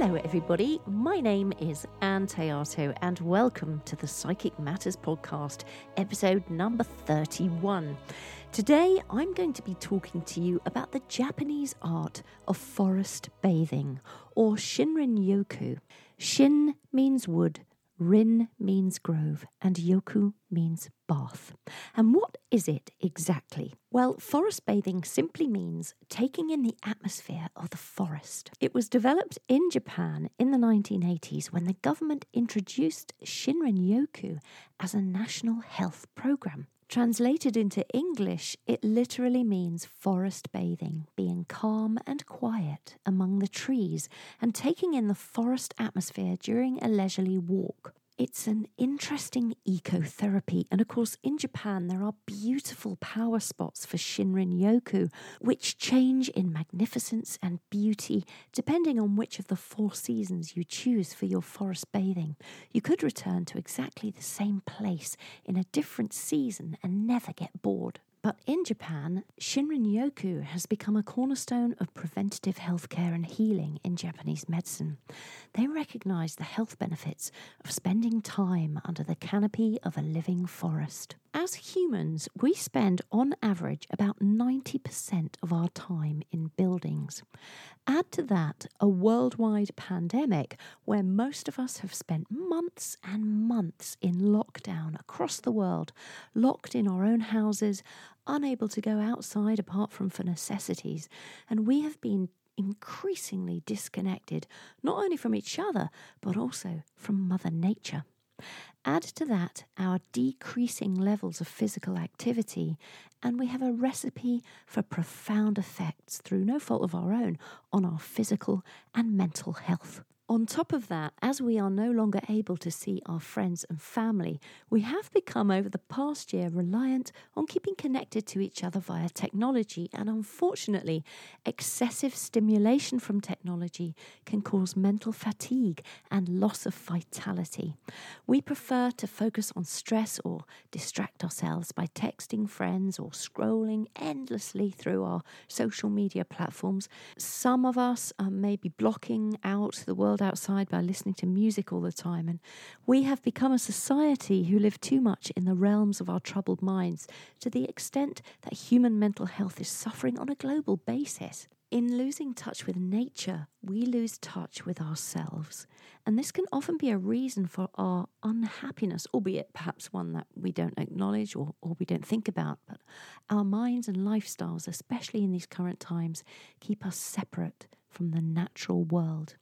Hello, everybody. My name is Ann Théato, and welcome to the Psychic Matters podcast, episode number 31. Today, I'm going to be talking to you about the Japanese art of forest bathing, or Shinrin Yoku. Shin means wood, Rin means grove, and Yoku means bath. And what is it exactly? Well, forest bathing simply means taking in the atmosphere of the forest. It was developed in Japan in the 1980s when the government introduced Shinrin Yoku as a national health program. Translated into English, it literally means forest bathing, being calm and quiet among the trees and taking in the forest atmosphere during a leisurely walk. It's an interesting ecotherapy, and of course, in Japan, there are beautiful power spots for Shinrin Yoku, which change in magnificence and beauty depending on which of the four seasons you choose for your forest bathing. You could return to exactly the same place in a different season and never get bored. But in Japan, Shinrin Yoku has become a cornerstone of preventative healthcare and healing in Japanese medicine. They recognize the health benefits of spending time under the canopy of a living forest. As humans, we spend on average about 90% of our time in buildings. Add to that a worldwide pandemic where most of us have spent months and months in lockdown across the world, locked in our own houses, unable to go outside apart from for necessities, and we have been increasingly disconnected not only from each other but also from Mother Nature. Add to that our decreasing levels of physical activity, and we have a recipe for profound effects through no fault of our own on our physical and mental health. On top of that, as we are no longer able to see our friends and family, we have become over the past year reliant on keeping connected to each other via technology, and unfortunately, excessive stimulation from technology can cause mental fatigue and loss of vitality. We prefer to focus on stress or distract ourselves by texting friends or scrolling endlessly through our social media platforms. Some of us uh, are maybe blocking out the world world outside by listening to music all the time. And we have become a society who live too much in the realms of our troubled minds to the extent that human mental health is suffering on a global basis. In losing touch with nature, we lose touch with ourselves. And this can often be a reason for our unhappiness, albeit perhaps one that we don't acknowledge or, or we don't think about. But our minds and lifestyles, especially in these current times, keep us separate from the natural world.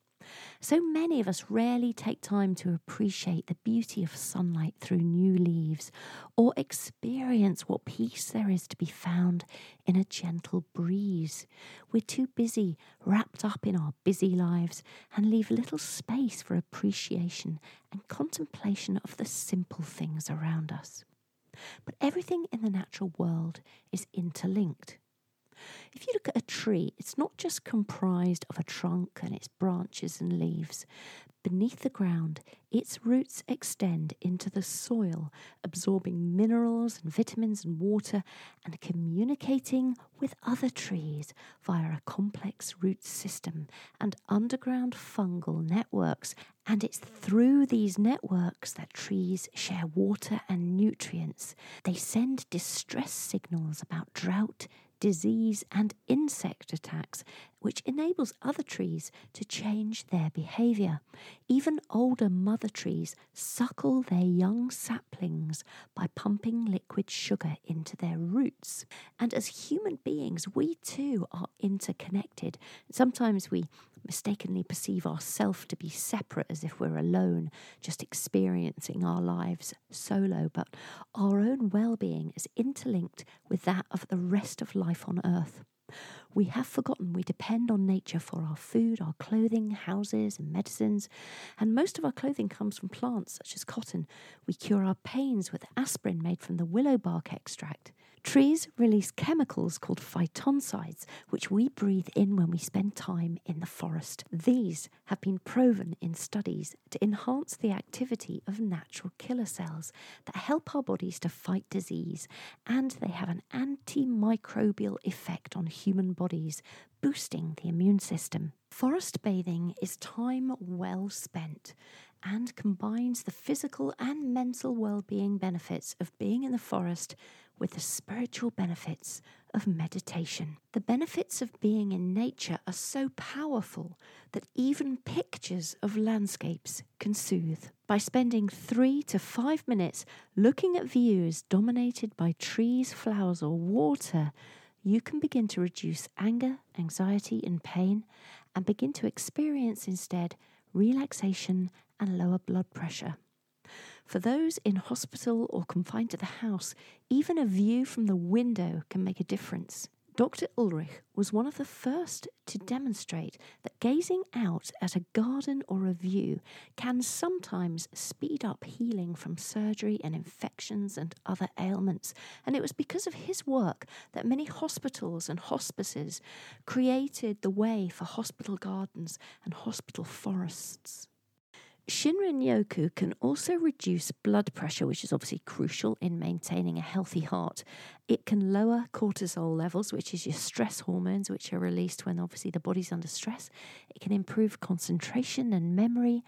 So many of us rarely take time to appreciate the beauty of sunlight through new leaves or experience what peace there is to be found in a gentle breeze. We're too busy, wrapped up in our busy lives, and leave little space for appreciation and contemplation of the simple things around us. But everything in the natural world is interlinked. If you look at a tree, it's not just comprised of a trunk and its branches and leaves. Beneath the ground, its roots extend into the soil, absorbing minerals and vitamins and water and communicating with other trees via a complex root system and underground fungal networks. And it's through these networks that trees share water and nutrients. They send distress signals about drought, disease, and insect attacks, which enables other trees to change their behaviour. Even older mother trees suckle their young saplings by pumping liquid sugar into their roots. And as human beings, we too are interconnected. Sometimes we mistakenly perceive ourselves to be separate as if we're alone, just experiencing our lives solo, but our own well being is interlinked with that of the rest of life on earth. We have forgotten we depend on nature for our food, our clothing, houses, and medicines, and most of our clothing comes from plants such as cotton. We cure our pains with aspirin made from the willow bark extract. Trees release chemicals called phytoncides, which we breathe in when we spend time in the forest. These have been proven in studies to enhance the activity of natural killer cells that help our bodies to fight disease, and they have an antimicrobial effect on human bodies, boosting the immune system. Forest bathing is time well spent and combines the physical and mental well-being benefits of being in the forest with the spiritual benefits of meditation. The benefits of being in nature are so powerful that even pictures of landscapes can soothe. By spending three to five minutes looking at views dominated by trees, flowers, or water, you can begin to reduce anger, anxiety, and pain and begin to experience instead relaxation and lower blood pressure. For those in hospital or confined to the house, even a view from the window can make a difference. Dr. Ulrich was one of the first to demonstrate that gazing out at a garden or a view can sometimes speed up healing from surgery and infections and other ailments. And it was because of his work that many hospitals and hospices created the way for hospital gardens and hospital forests. Shinrin Yoku can also reduce blood pressure, which is obviously crucial in maintaining a healthy heart. It can lower cortisol levels, which is your stress hormones, which are released when obviously the body's under stress. It can improve concentration and memory,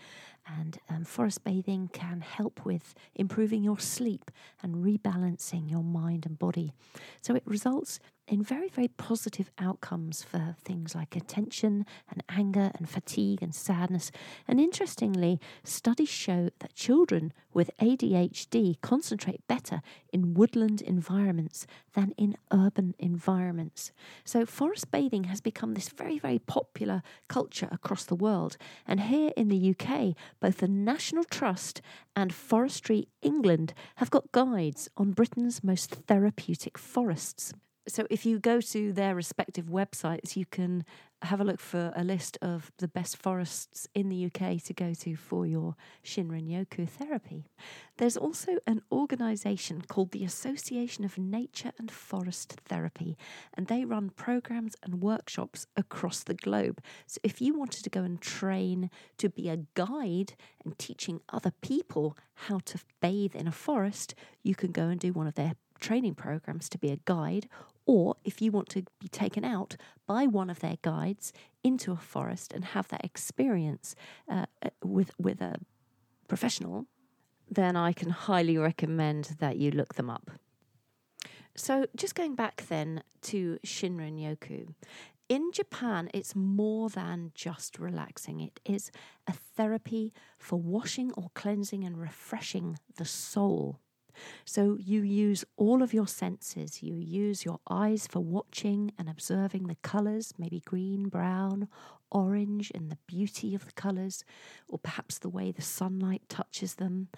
and um, forest bathing can help with improving your sleep and rebalancing your mind and body. So it results in very, very positive outcomes for things like attention and anger and fatigue and sadness. And interestingly, studies show that children with ADHD concentrate better in woodland environments than in urban environments. So, forest bathing has become this very, very popular culture across the world. And here in the UK, both the National Trust and Forestry England have got guides on Britain's most therapeutic forests so if you go to their respective websites, you can have a look for a list of the best forests in the UK to go to for your Shinrin Yoku therapy. There's also an organisation called the Association of Nature and Forest Therapy, and they run programs and workshops across the globe. So if you wanted to go and train to be a guide and teaching other people how to bathe in a forest, you can go and do one of their training programs to be a guide or if you want to be taken out by one of their guides into a forest and have that experience uh, uh, with, with a professional, then I can highly recommend that you look them up. So, just going back then to Shinrin Yoku, in Japan, it's more than just relaxing. It is a therapy for washing or cleansing and refreshing the soul. So you use all of your senses. You use your eyes for watching and observing the colours, maybe green, brown, orange, and the beauty of the colours, or perhaps the way the sunlight touches them.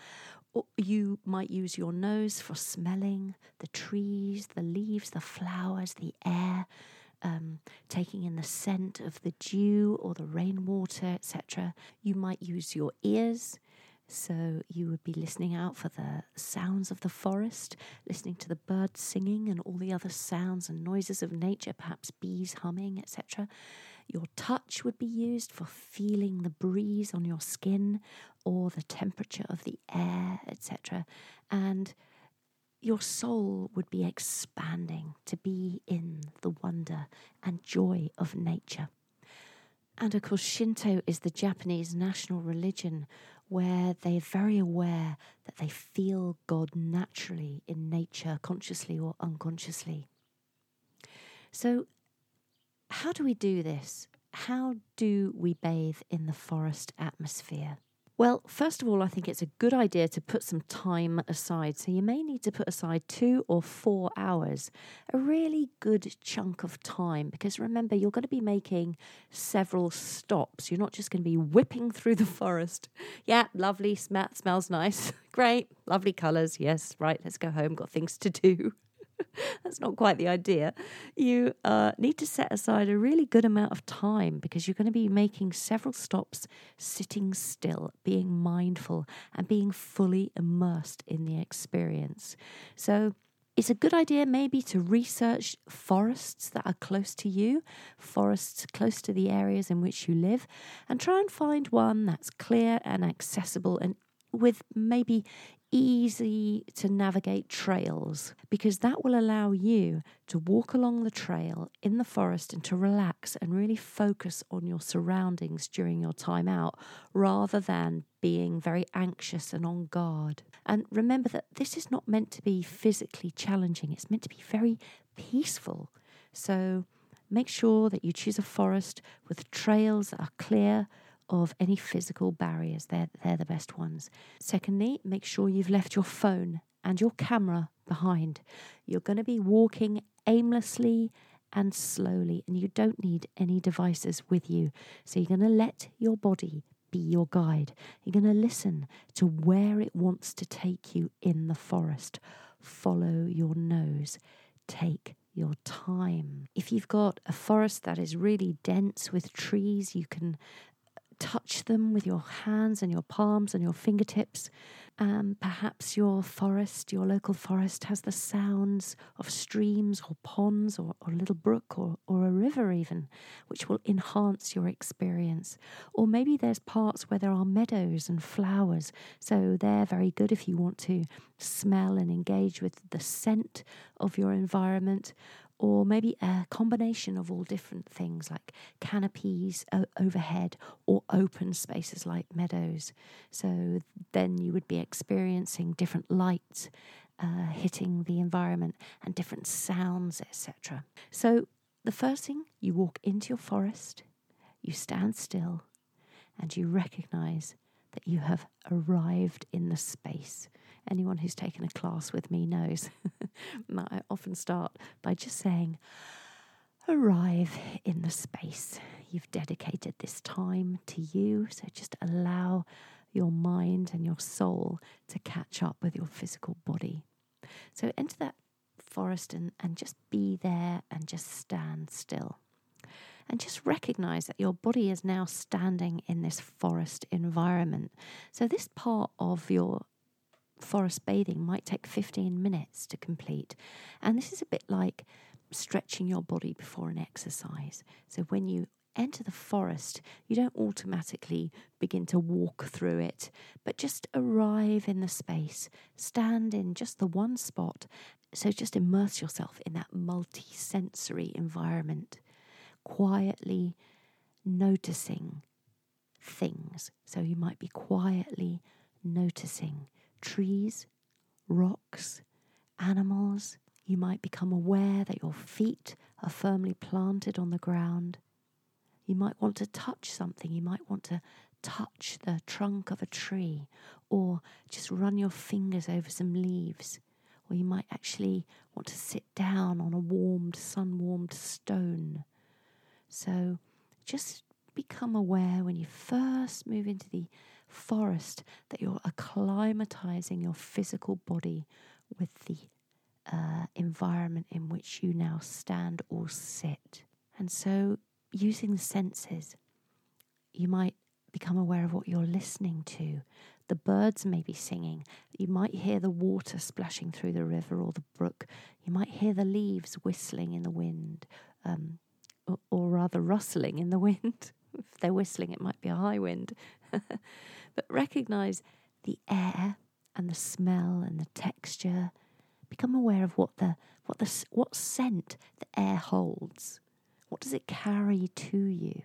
Or you might use your nose for smelling the trees, the leaves, the flowers, the air. Um, taking in the scent of the dew or the rainwater, etc. You might use your ears so you would be listening out for the sounds of the forest, listening to the birds singing and all the other sounds and noises of nature, perhaps bees humming, etc. Your touch would be used for feeling the breeze on your skin or the temperature of the air, etc. And your soul would be expanding to be in the wonder and joy of nature. And of course, Shinto is the Japanese national religion where they're very aware that they feel God naturally in nature, consciously or unconsciously. So, how do we do this? How do we bathe in the forest atmosphere? Well, first of all, I think it's a good idea to put some time aside. So you may need to put aside two or four hours, a really good chunk of time, because remember, you're going to be making several stops. You're not just going to be whipping through the forest. Yeah, lovely, sm- smells nice. Great, lovely colours. Yes, right, let's go home, got things to do. That's not quite the idea. You uh, need to set aside a really good amount of time because you're going to be making several stops, sitting still, being mindful, and being fully immersed in the experience. So, it's a good idea maybe to research forests that are close to you, forests close to the areas in which you live, and try and find one that's clear and accessible and with maybe easy to navigate trails because that will allow you to walk along the trail in the forest and to relax and really focus on your surroundings during your time out rather than being very anxious and on guard. And remember that this is not meant to be physically challenging, it's meant to be very peaceful. So make sure that you choose a forest with trails that are clear of any physical barriers. They're, they're the best ones. Secondly, make sure you've left your phone and your camera behind. You're going to be walking aimlessly and slowly, and you don't need any devices with you. So you're going to let your body be your guide. You're going to listen to where it wants to take you in the forest. Follow your nose. Take your time. If you've got a forest that is really dense with trees, you can touch them with your hands and your palms and your fingertips. Um, perhaps your forest, your local forest, has the sounds of streams or ponds or, or a little brook or, or a river, even, which will enhance your experience. Or maybe there's parts where there are meadows and flowers, so they're very good if you want to smell and engage with the scent of your environment or maybe a combination of all different things like canopies o- overhead or open spaces like meadows. So then you would be experiencing different lights uh, hitting the environment and different sounds, etc. So the first thing, you walk into your forest, you stand still, and you recognize that you have arrived in the space. Anyone who's taken a class with me knows I often start by just saying, arrive in the space. You've dedicated this time to you, so just allow your mind and your soul to catch up with your physical body. So enter that forest and, and just be there and just stand still and just recognize that your body is now standing in this forest environment. So, this part of your forest bathing might take 15 minutes to complete. And this is a bit like stretching your body before an exercise. So, when you enter the forest, you don't automatically begin to walk through it, but just arrive in the space, stand in just the one spot. So, just immerse yourself in that multi sensory environment quietly noticing things. So you might be quietly noticing trees, rocks, animals. You might become aware that your feet are firmly planted on the ground. You might want to touch something. You might want to touch the trunk of a tree or just run your fingers over some leaves. Or you might actually want to sit down on a warmed, sun warmed stone so just become aware when you first move into the forest that you're acclimatizing your physical body with the uh, environment in which you now stand or sit. And so, using the senses, you might become aware of what you're listening to. The birds may be singing. You might hear the water splashing through the river or the brook. You might hear the leaves whistling in the wind. Um, or rather rustling in the wind. if they're whistling, it might be a high wind. but recognize the air and the smell and the texture. Become aware of what the what the what scent the air holds. What does it carry to you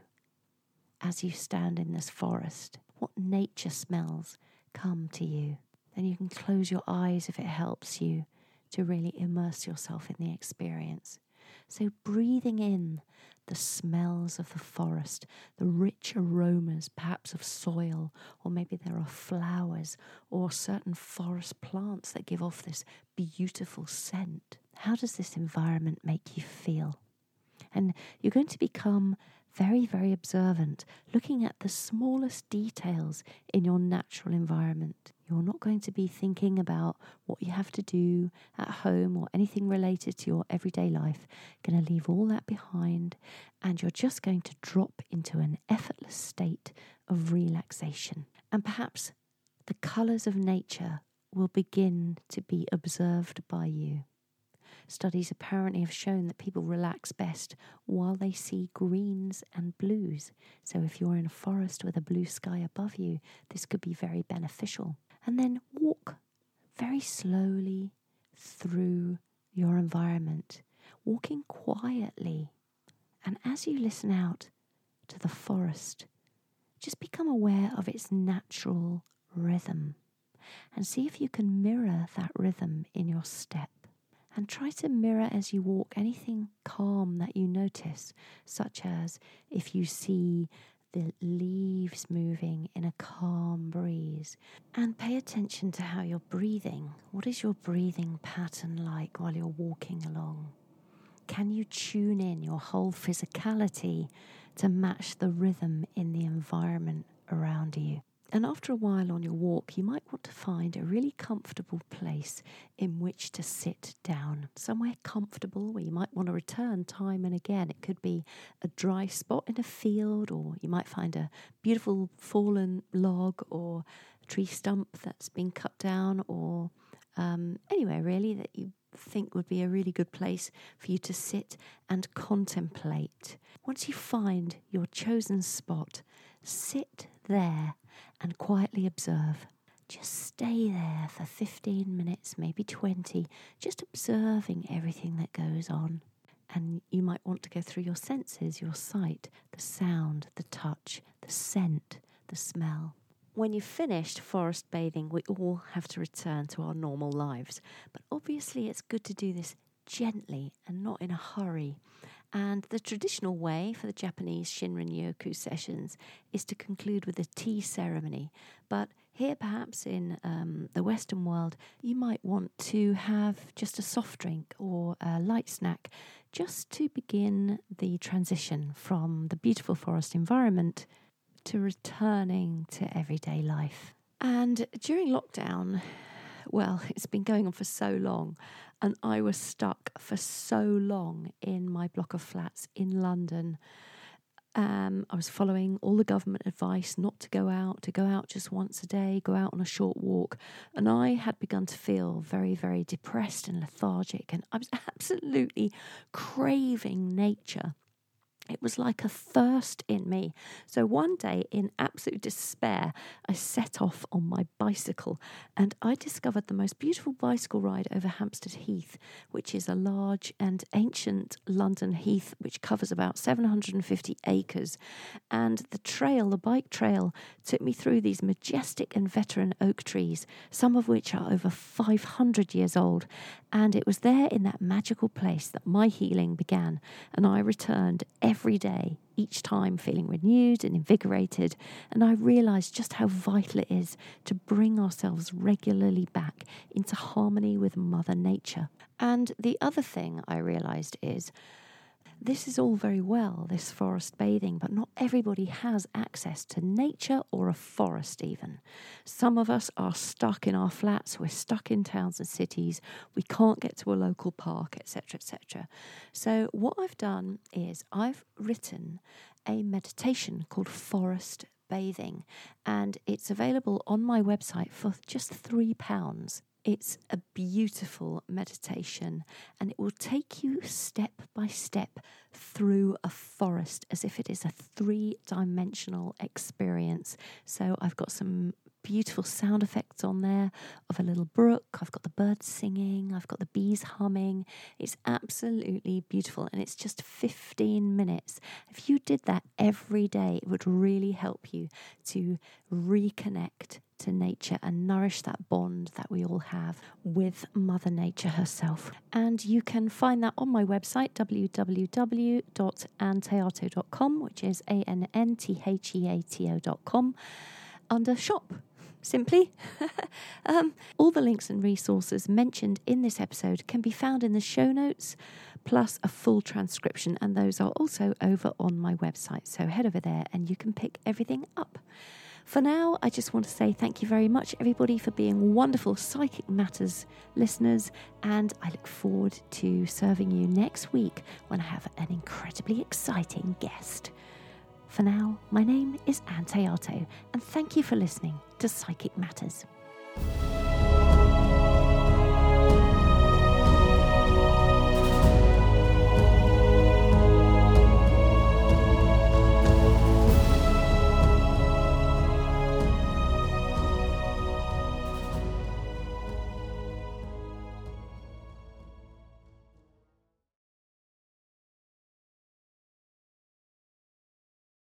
as you stand in this forest? What nature smells come to you? Then you can close your eyes if it helps you to really immerse yourself in the experience. So, breathing in the smells of the forest, the rich aromas, perhaps of soil, or maybe there are flowers or certain forest plants that give off this beautiful scent. How does this environment make you feel? And you're going to become very, very observant, looking at the smallest details in your natural environment. You're not going to be thinking about what you have to do at home or anything related to your everyday life. Going to leave all that behind and you're just going to drop into an effortless state of relaxation. And perhaps the colours of nature will begin to be observed by you. Studies apparently have shown that people relax best while they see greens and blues. So if you're in a forest with a blue sky above you, this could be very beneficial. And then walk very slowly through your environment, walking quietly. And as you listen out to the forest, just become aware of its natural rhythm and see if you can mirror that rhythm in your step. And try to mirror as you walk anything calm that you notice, such as if you see the leaves moving in a calm breeze. And pay attention to how you're breathing. What is your breathing pattern like while you're walking along? Can you tune in your whole physicality to match the rhythm in the environment around you? And after a while on your walk, you might want to find a really comfortable place in which to sit down. Somewhere comfortable where you might want to return time and again. It could be a dry spot in a field, or you might find a beautiful fallen log or a tree stump that's been cut down, or um, anywhere really that you think would be a really good place for you to sit and contemplate. Once you find your chosen spot, sit there and quietly observe. Just stay there for 15 minutes, maybe 20, just observing everything that goes on. And you might want to go through your senses your sight, the sound, the touch, the scent, the smell. When you've finished forest bathing, we all have to return to our normal lives. But obviously, it's good to do this gently and not in a hurry. And the traditional way for the Japanese Shinrin Yoku sessions is to conclude with a tea ceremony. But here, perhaps in um, the Western world, you might want to have just a soft drink or a light snack just to begin the transition from the beautiful forest environment to returning to everyday life. And during lockdown, well, it's been going on for so long, and I was stuck for so long in my block of flats in London. Um, I was following all the government advice not to go out, to go out just once a day, go out on a short walk. And I had begun to feel very, very depressed and lethargic, and I was absolutely craving nature. It was like a thirst in me. So one day, in absolute despair, I set off on my bicycle and I discovered the most beautiful bicycle ride over Hampstead Heath, which is a large and ancient London heath which covers about 750 acres. And the trail, the bike trail, took me through these majestic and veteran oak trees, some of which are over 500 years old. And it was there in that magical place that my healing began, and I returned every every day, each time feeling renewed and invigorated. And I realised just how vital it is to bring ourselves regularly back into harmony with Mother Nature. And the other thing I realised is this is all very well, this forest bathing, but not everybody has access to nature or a forest, even. Some of us are stuck in our flats, we're stuck in towns and cities, we can't get to a local park, etc., etc. So, what I've done is I've written a meditation called Forest Bathing, and it's available on my website for just £3. It's a beautiful meditation and it will take you step by step through a forest as if it is a three dimensional experience. So I've got some beautiful sound effects on there of a little brook. I've got the birds singing, I've got the bees humming. It's absolutely beautiful and it's just 15 minutes. If you did that every day, it would really help you to reconnect to nature and nourish that bond that we all have with Mother Nature herself. And you can find that on my website, www.anntheato.com, which is A N N T H E A T O.com, under shop. Simply, um, all the links and resources mentioned in this episode can be found in the show notes, plus a full transcription, and those are also over on my website. So head over there and you can pick everything up. For now, I just want to say thank you very much, everybody, for being wonderful Psychic Matters listeners, and I look forward to serving you next week when I have an incredibly exciting guest. For now, my name is Ann Théato, and thank you for listening to Psychic Matters.